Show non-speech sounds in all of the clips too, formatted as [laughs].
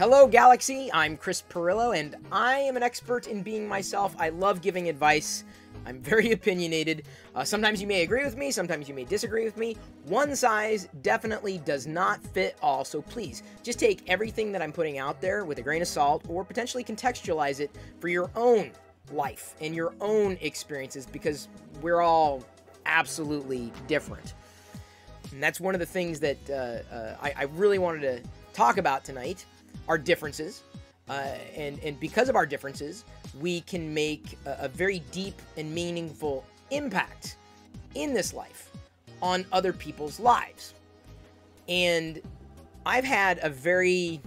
Hello, Galaxy. I'm Chris Pirillo, and I am an expert in being myself. I love giving advice. I'm very [laughs] opinionated. Uh, sometimes you may agree with me, sometimes you may disagree with me. One size definitely does not fit all, so please just take everything that I'm putting out there with a grain of salt or potentially contextualize it for your own life and your own experiences because we're all absolutely different. And that's one of the things that uh, uh, I, I really wanted to talk about tonight our differences. Uh, and, and because of our differences, we can make a, a very deep and meaningful impact in this life on other people's lives. And I've had a very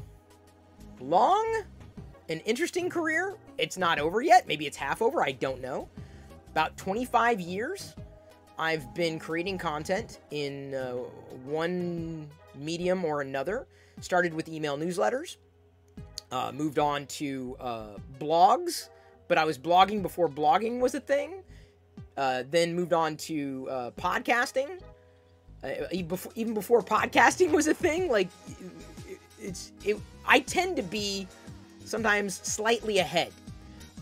long and interesting career. It's not over yet. Maybe it's half over. I don't know. About 25 years, I've been creating content in uh, one medium or another. Started with email newsletters, uh, moved on to uh, blogs, but I was blogging before blogging was a thing. Uh, then moved on to uh, podcasting. Uh, even before, podcasting was a thing, like it's it. I tend to be sometimes slightly ahead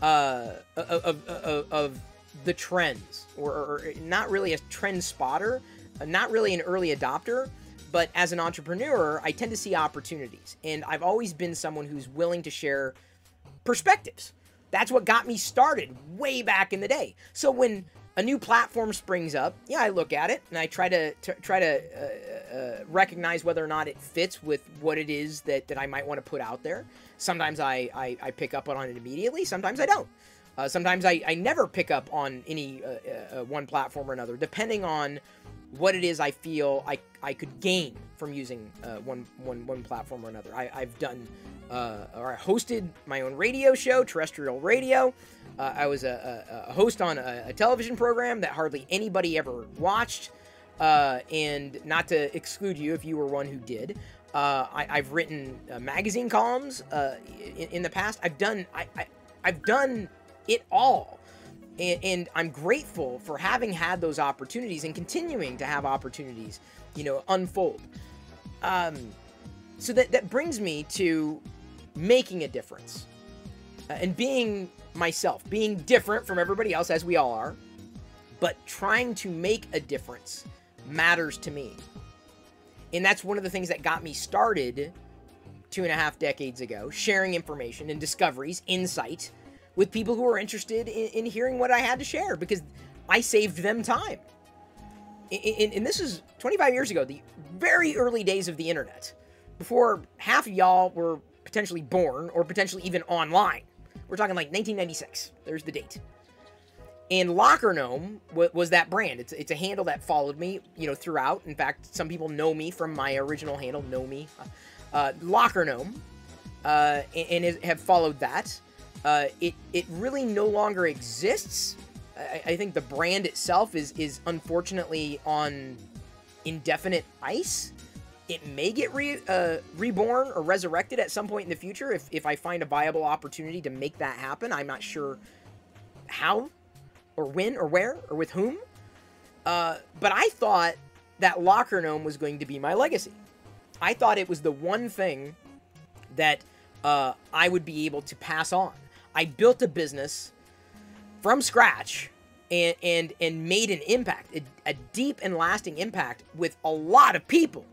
uh, of, of, of, of the trends, or, or, not really a trend spotter, not really an early adopter, but as an entrepreneur, I tend to see opportunities, and I've always been someone who's willing to share perspectives. That's what got me started way back in the day. So when a new platform springs up, yeah, I look at it and I try to, try to uh, uh, recognize whether or not it fits with what it is that, that I might want to put out there. Sometimes I, I, I pick up on it immediately. Sometimes I don't. Uh, sometimes I, I never pick up on any uh, uh, uh, one platform or another, depending on what it is I feel I, I could gain from using one, one, one platform or another. I, I've done or I hosted my own radio show, terrestrial radio. Uh, I was a, a, a host on a, a, television program that hardly anybody ever watched. Uh, and not to exclude you if you were one who did. Uh, I, have written uh, magazine columns uh, in, in, the past. I've done I, I, have done it all, and, and, I'm grateful for having had those opportunities and continuing to have opportunities, you know, unfold. Um, so that that brings me to making a difference uh, and being myself, being different from everybody else, as we all are, but trying to make a difference matters to me. And that's one of the things that got me started two and a half decades ago, sharing information and discoveries, insight with people who are interested in, in hearing what I had to share because I saved them time. And, and this is 25 years ago, the very early days of the internet, before half of y'all were potentially born or potentially even online. We're talking like 1996. There's the date. And Locker Gnome was that brand. It's, it's a handle that followed me, you know, throughout. In fact, some people know me from my original handle, know me, uh, Locker Gnome, uh, and, and, have followed that. Uh, it it really no longer exists. I, I, think the brand itself is is unfortunately on indefinite ice. It may get re, uh, reborn or resurrected at some point in the future if, if I find a viable opportunity to make that happen. I'm not sure how or when or where or with whom. Uh, but I thought that Locker Gnome was going to be my legacy. I thought it was the one thing that uh, I would be able to pass on. I built a business from scratch and and and made an impact, a, a deep and lasting impact with a lot of people.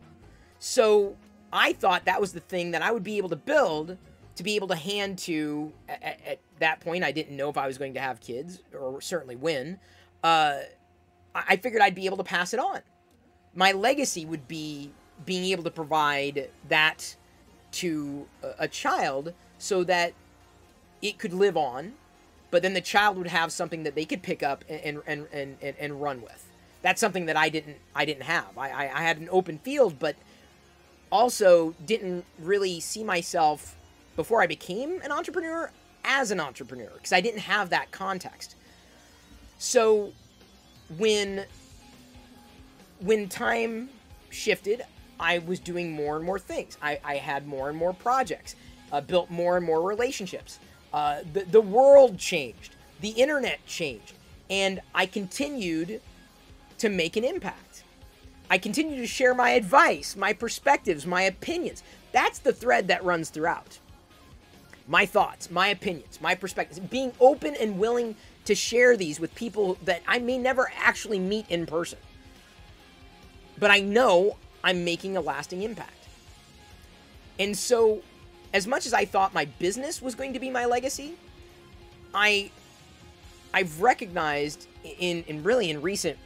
So I thought that was the thing that I would be able to build to be able to hand to at, at that point. I didn't know if I was going to have kids or certainly when. Uh, I figured I'd be able to pass it on. My legacy would be being able to provide that to a, a child so that it could live on, but then the child would have something that they could pick up and and, and, and, and run with. That's something that I didn't I didn't have. I, I, I had an open field, but also didn't really see myself before I became an entrepreneur as an entrepreneur because I didn't have that context. So when when time shifted, I was doing more and more things. I, I had more and more projects, uh, built more and more relationships. Uh, the, the world changed, the internet changed, and I continued to make an impact. I continue to share my advice, my perspectives, my opinions. That's the thread that runs throughout. my thoughts, my opinions, my perspectives, being open and willing to share these with people that I may never actually meet in person. But I know I'm making a lasting impact. And so, as much as I thought my business was going to be my legacy, I I've recognized in in really in recent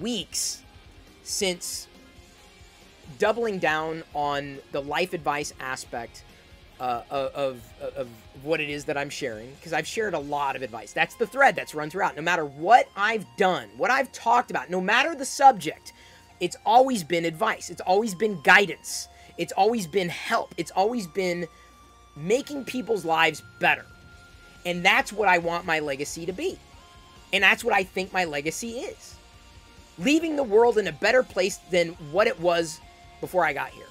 weeks since doubling down on the life advice aspect uh, of, of what it is that I'm sharing because I've shared a lot of advice. That's the thread that's run throughout. No matter what I've done, what I've talked about, no matter the subject, it's always been advice. It's always been guidance. It's always been help. It's always been making people's lives better. And that's what I want my legacy to be. And that's what I think my legacy is. Leaving the world in a better place than what it was before I got here.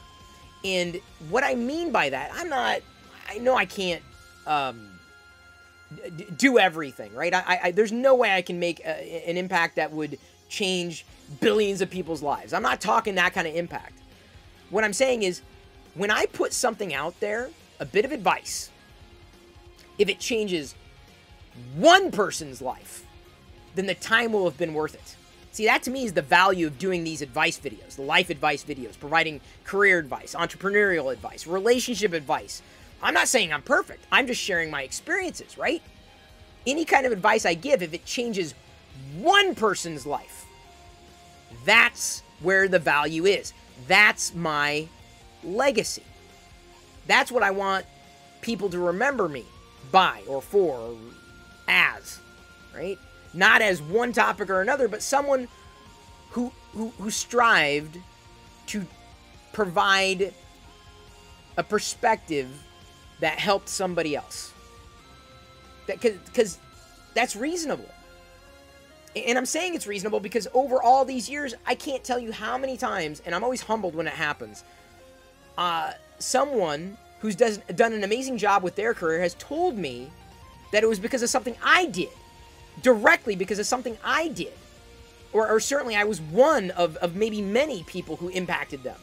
And what I mean by that, I'm not, I know I can't um, d- do everything, right? I, I, there's no way I can make a, an impact that would change billions of people's lives. I'm not talking that kind of impact. What I'm saying is, when I put something out there, a bit of advice, if it changes one person's life, then the time will have been worth it. See, that to me is the value of doing these advice videos, the life advice videos, providing career advice, entrepreneurial advice, relationship advice. I'm not saying I'm perfect. I'm just sharing my experiences, right? Any kind of advice I give, if it changes one person's life, that's where the value is. That's my legacy. That's what I want people to remember me by or for or as, right? not as one topic or another, but someone who who, who strived to provide a perspective that helped somebody else. That because that's reasonable. And I'm saying it's reasonable because over all these years, I can't tell you how many times, and I'm always humbled when it happens. Uh, someone who's does, done an amazing job with their career has told me that it was because of something I did directly because of something I did. Or, or certainly I was one of, of maybe many people who impacted them.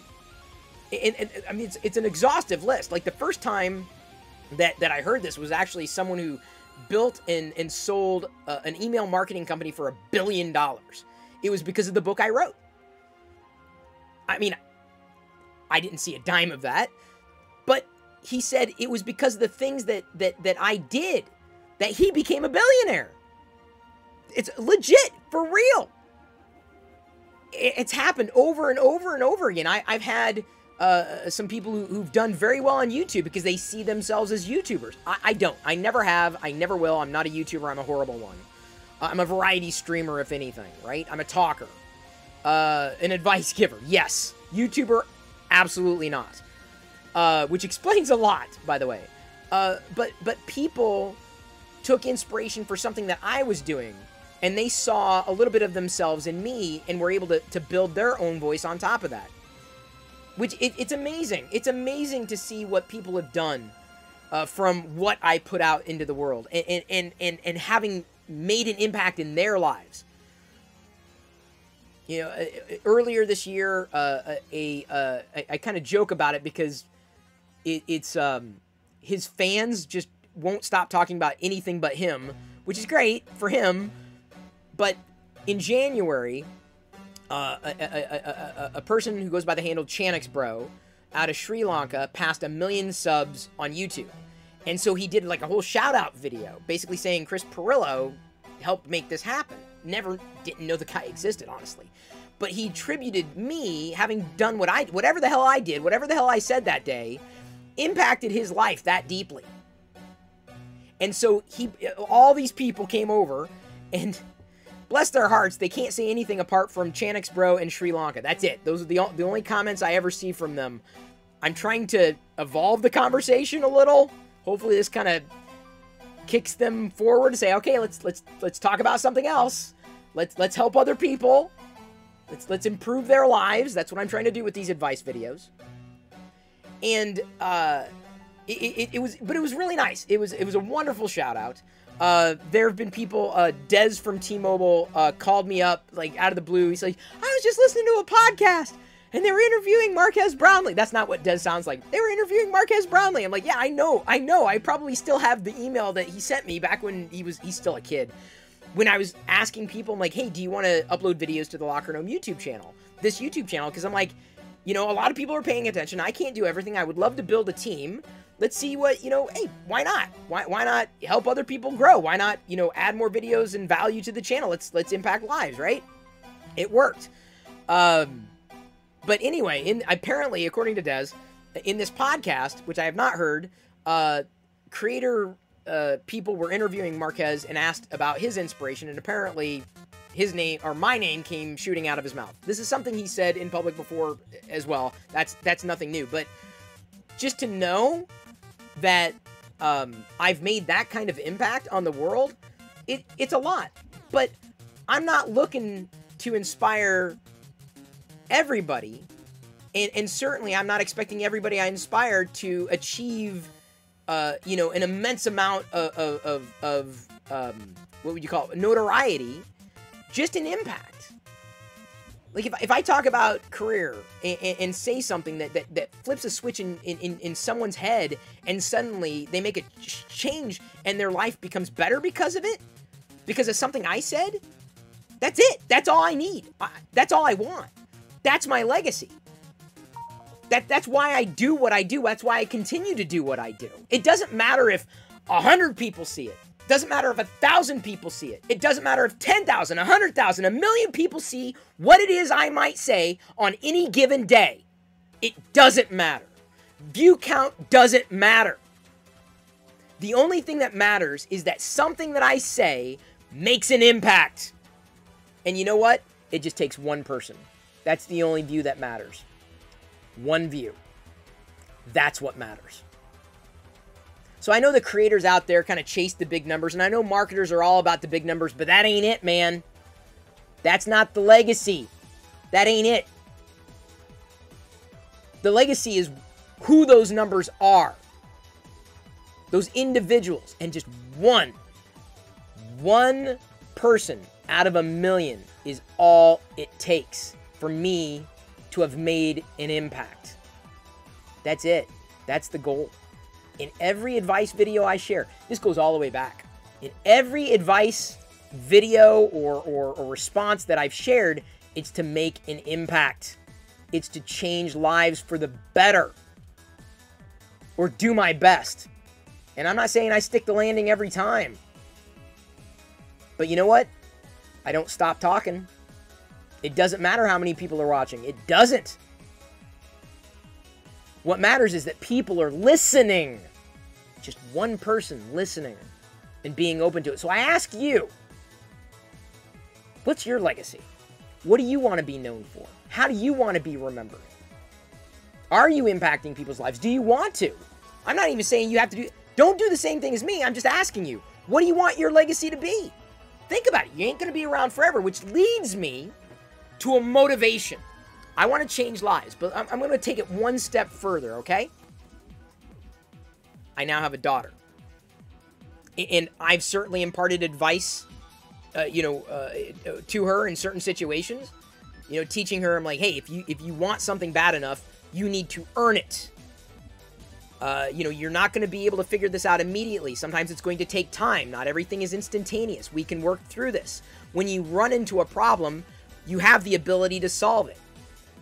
And, and, I mean, it's, it's an exhaustive list. Like the first time that, that I heard this was actually someone who built and, and sold uh, an email marketing company for a billion dollars. It was because of the book I wrote. I mean, I didn't see a dime of that, but he said it was because of the things that that that I did that he became a billionaire. It's legit, for real. It's happened over and over and over again. I, have had uh, some people who, have done very well on YouTube because they see themselves as YouTubers. I, I, don't. I never have. I never will. I'm not a YouTuber. I'm a horrible one. Uh, I'm a variety streamer, if anything, right? I'm a talker. Uh, an advice [laughs] giver. Yes. YouTuber, absolutely not. Uh, which explains a lot, by the way. Uh, but but people took inspiration for something that I was doing and they saw a little bit of themselves in me and were able to, to build their own voice on top of that which it, it's amazing. It's amazing to see what people have done uh, from what i put out into the world. And, and, and, and having made an impact in their lives. You know uh, uh, earlier this year uh, a, a, I, I kind of joke about it because it, it's um, his fans just won't stop talking about anything but him which is great for him. But in January, uh, a, a, a, a, person who goes by the handle Chanux Bro out of Sri Lanka passed a million subs on YouTube. And so he did like a whole shout out video, basically saying Chris Pirillo helped make this happen. Never didn't know the guy existed, honestly. But he attributed me having done what I, whatever the hell I did, whatever the hell I said that day, impacted his life that deeply. And so he, all these people came over and bless their hearts, they can't say anything apart from Chanux Bro and Sri Lanka. That's it. Those are the, the only comments I ever see from them. I'm trying to evolve the conversation a little. Hopefully this kind of kicks them forward to say, okay, let's let's let's talk about something else. Let's let's help other people. Let's let's improve their lives. That's what I'm trying to do with these advice videos. And uh, it, it, it was, but it was really nice. It was it was a wonderful shout out. Uh, there have been people, uh, Dez from T-Mobile uh, called me up, like, out of the blue. He's like, I was just listening to a podcast, and they were interviewing Marques Brownlee. That's not what Des sounds like. They were interviewing Marques Brownlee. I'm like, yeah, I know, I know. I probably still have the email that he sent me back when he was he's still a kid. When I was asking people, I'm like, hey, do you want to upload videos to the Locker Gnome YouTube channel? This YouTube channel, because I'm like, you know, a lot of people are paying attention. I can't do everything. I would love to build a team. Let's see what, you know, hey, why not? Why, why not help other people grow? Why not, you know, add more videos and value to the channel? Let's let's impact lives, right? It worked. Um, but anyway, in apparently, according to Des, in this podcast, which I have not heard, uh, creator uh, people were interviewing Marques and asked about his inspiration, and apparently his name or my name came shooting out of his mouth. This is something he said in public before as well. That's that's nothing new, but just to know that um, I've made that kind of impact on the world, it it's a lot. But I'm not looking to inspire everybody, and and certainly I'm not expecting everybody I inspire to achieve, uh, you know, an immense amount of of, of, of um, what would you call it? notoriety just an impact. Like if, if I talk about career and, and, say something that, that, that flips a switch in, in, in someone's head and suddenly they make a change and their life becomes better because of it, because of something I said, that's it. That's all I need. That's all I want. That's my legacy. That, that's why I do what I do. That's why I continue to do what I do. It doesn't matter if a hundred people see it. Doesn't matter if a thousand people see it. It doesn't matter if 10,000, 100,000, a million people see what it is I might say on any given day. It doesn't matter. View count doesn't matter. The only thing that matters is that something that I say makes an impact. And you know what? It just takes one person. That's the only view that matters. One view. That's what matters. So I know the creators out there kind of chase the big numbers, and I know marketers are all about the big numbers, but that ain't it, man. That's not the legacy. That ain't it. The legacy is who those numbers are. Those individuals, and just one, one person out of a million is all it takes for me to have made an impact. That's it. That's the goal in every advice video I share, this goes all the way back. In every advice video or, or, or response that I've shared, it's to make an impact. It's to change lives for the better or do my best. And I'm not saying I stick the landing every time. But you know what? I don't stop talking. It doesn't matter how many people are watching. It doesn't. What matters is that people are listening just one person listening and being open to it. So I ask you, what's your legacy? What do you want to be known for? How do you want to be remembered? Are you impacting people's lives? Do you want to? I'm not even saying you have to do don't do the same thing as me. I'm just asking you, what do you want your legacy to be? Think about it. You ain't going to be around forever, which leads me to a motivation. I want to change lives, but I'm, I'm going to take it one step further, okay? I now have a daughter. And I've certainly imparted advice, uh, you know, uh, to her in certain situations. You know, teaching her, I'm like, hey, if you if you want something bad enough, you need to earn it. Uh, you know, you're not going to be able to figure this out immediately. Sometimes it's going to take time. Not everything is instantaneous. We can work through this. When you run into a problem, you have the ability to solve it.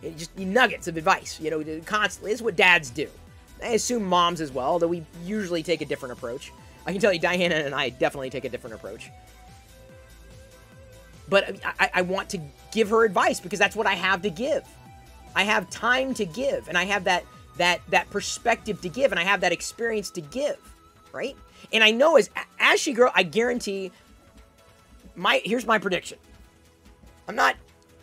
it just nuggets of advice. You know, constantly. This is what dads do. I assume moms as well, though we usually take a different approach. I can tell you, Diana and I definitely take a different approach. But uh, I, I want to give her advice because that's what I have to give. I have time to give, and I have that that that perspective to give, and I have that experience to give, right? And I know as as she grows, I guarantee. My here's my prediction. I'm not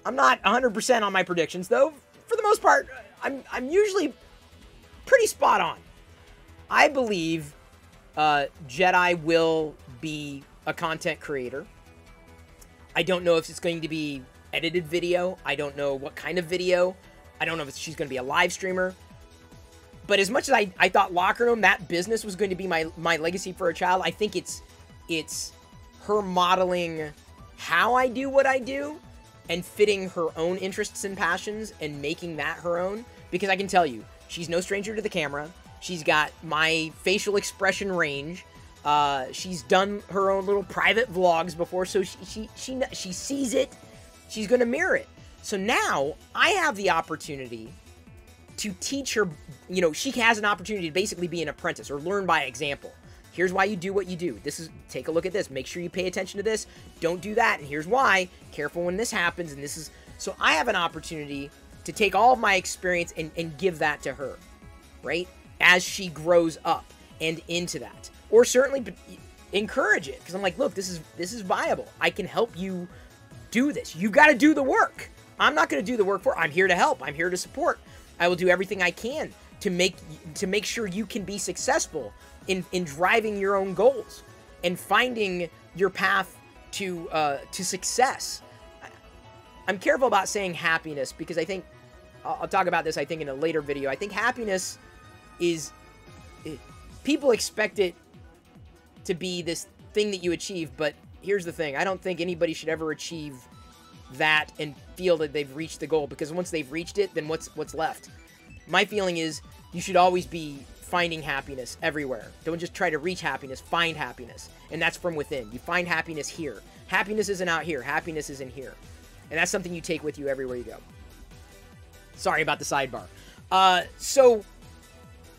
I'm not 100% on my predictions though. For the most part, I'm I'm usually pretty spot on. I believe uh, Jedi will be a content creator. I don't know if it's going to be edited video. I don't know what kind of video. I don't know if she's going to be a live streamer. But as much as I, I thought Locker Gnome, that business was going to be my, my legacy for a child, I think it's it's her modeling how I do what I do and fitting her own interests and passions and making that her own. Because I can tell you, she's no stranger to the camera. She's got my facial expression range. Uh, she's done her own little private vlogs before, so she she she, she sees it. She's gonna mirror it. So now I have the opportunity to teach her. You know, she has an opportunity to basically be an apprentice or learn by example. Here's why you do what you do. This is take a look at this. Make sure you pay attention to this. Don't do that. And here's why. Careful when this happens. And this is so I have an opportunity to take all of my experience and, and give that to her, right? As she grows up and into that. Or certainly encourage it. Because I'm like, look, this is this is viable. I can help you do this. You gotta do the work. I'm not gonna do the work for I'm here to help. I'm here to support. I will do everything I can to make to make sure you can be successful in in driving your own goals and finding your path to uh, to success. I'm careful about saying happiness because I think I'll talk about this. I think in a later video. I think happiness is it, people expect it to be this thing that you achieve, but here's the thing: I don't think anybody should ever achieve that and feel that they've reached the goal because once they've reached it, then what's what's left? My feeling is you should always be finding happiness everywhere. Don't just try to reach happiness, find happiness. And that's from within. You find happiness here. Happiness isn't out here, happiness is in here. And that's something you take with you everywhere you go. Sorry about the sidebar. Uh, so,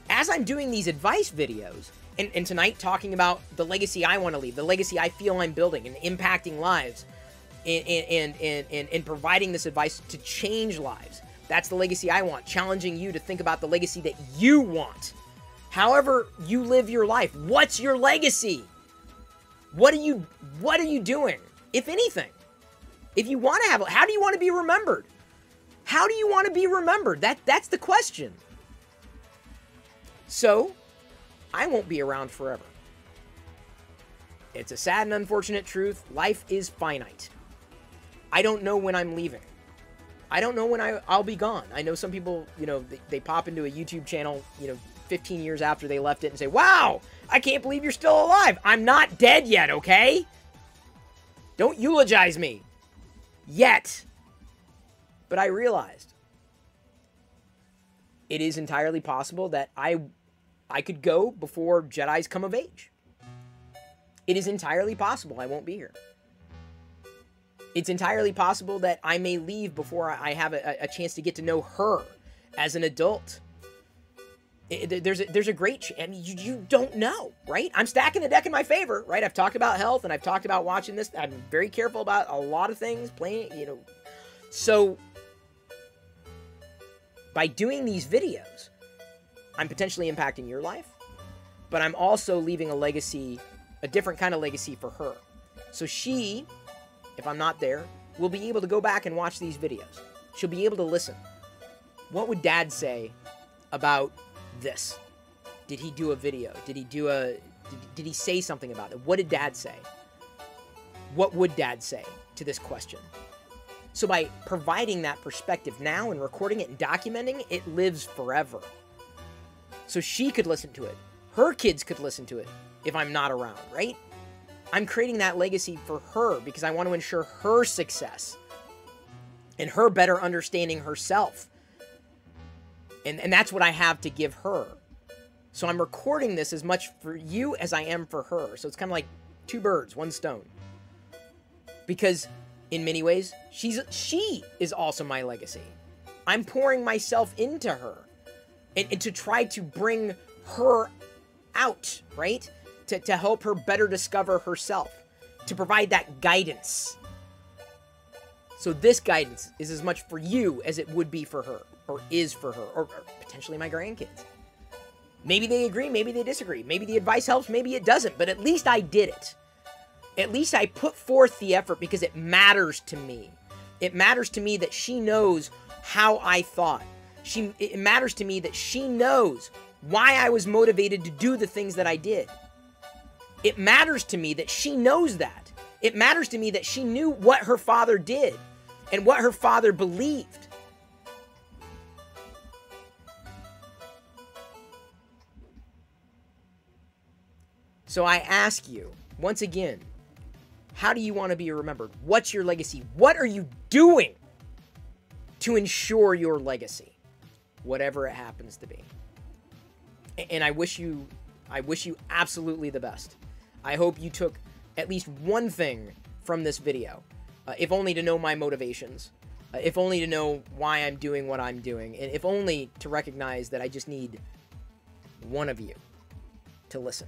as I'm doing these advice videos, and, and tonight talking about the legacy I want to leave, the legacy I feel I'm building and impacting lives, and, and, and, and, and providing this advice to change lives. That's the legacy I want, challenging you to think about the legacy that you want however you live your life. What's your legacy? What are you what are you doing? If anything. If you want to have how do you want to be remembered? How do you want to be remembered? That that's the question. So, I won't be around forever. It's a sad and unfortunate truth. Life is finite. I don't know when I'm leaving. I don't know when I, I'll be gone. I know some people, you know, they, they pop into a YouTube channel, you know, 15 years after they left it and say, wow, I can't believe you're still alive. I'm not dead yet, okay? Don't eulogize me. Yet. But I realized it is entirely possible that I I could go before Jedi's come of age. It is entirely possible I won't be here. It's entirely possible that I may leave before I have a, a chance to get to know her as an adult. It, there's a, there's a great ch- I mean you, you don't know right? I'm stacking the deck in my favor right? I've talked about health and I've talked about watching this. I'm very careful about a lot of things playing you know. So by doing these videos I'm potentially impacting your life but I'm also leaving a legacy a different kind of legacy for her so she if I'm not there will be able to go back and watch these videos she'll be able to listen what would dad say about this? Did he do a video? Did he do a did, did he say something about it? What did dad say? What would dad say to this question? So by providing that perspective now and recording it and documenting, it lives forever. So she could listen to it. Her kids could listen to it if I'm not around, right? I'm creating that legacy for her because I want to ensure her success and her better understanding herself and, and that's what I have to give her. So I'm recording this as much for you as I am for her. So it's kind of like two birds, one stone. Because in many ways, she's she is also my legacy. I'm pouring myself into her. And, and to try to bring her out, right? To, to help her better discover herself. To provide that guidance. So this guidance is as much for you as it would be for her or is for her, or, or potentially my grandkids. Maybe they agree, maybe they disagree. Maybe the advice helps, maybe it doesn't, but at least I did it. At least I put forth the effort because it matters to me. It matters to me that she knows how I thought. She it matters to me that she knows why I was motivated to do the things that I did. It matters to me that she knows that. It matters to me that she knew what her father did and what her father believed. So I ask you, once again, How do you want to be remembered? What's your legacy? What are you doing to ensure your legacy? Whatever it happens to be. And I wish you I wish you absolutely the best. I hope you took at least one thing from this video, uh, if only to know my motivations, uh, if only to know why I'm doing what I'm doing, and if only to recognize that I just need one of you to listen.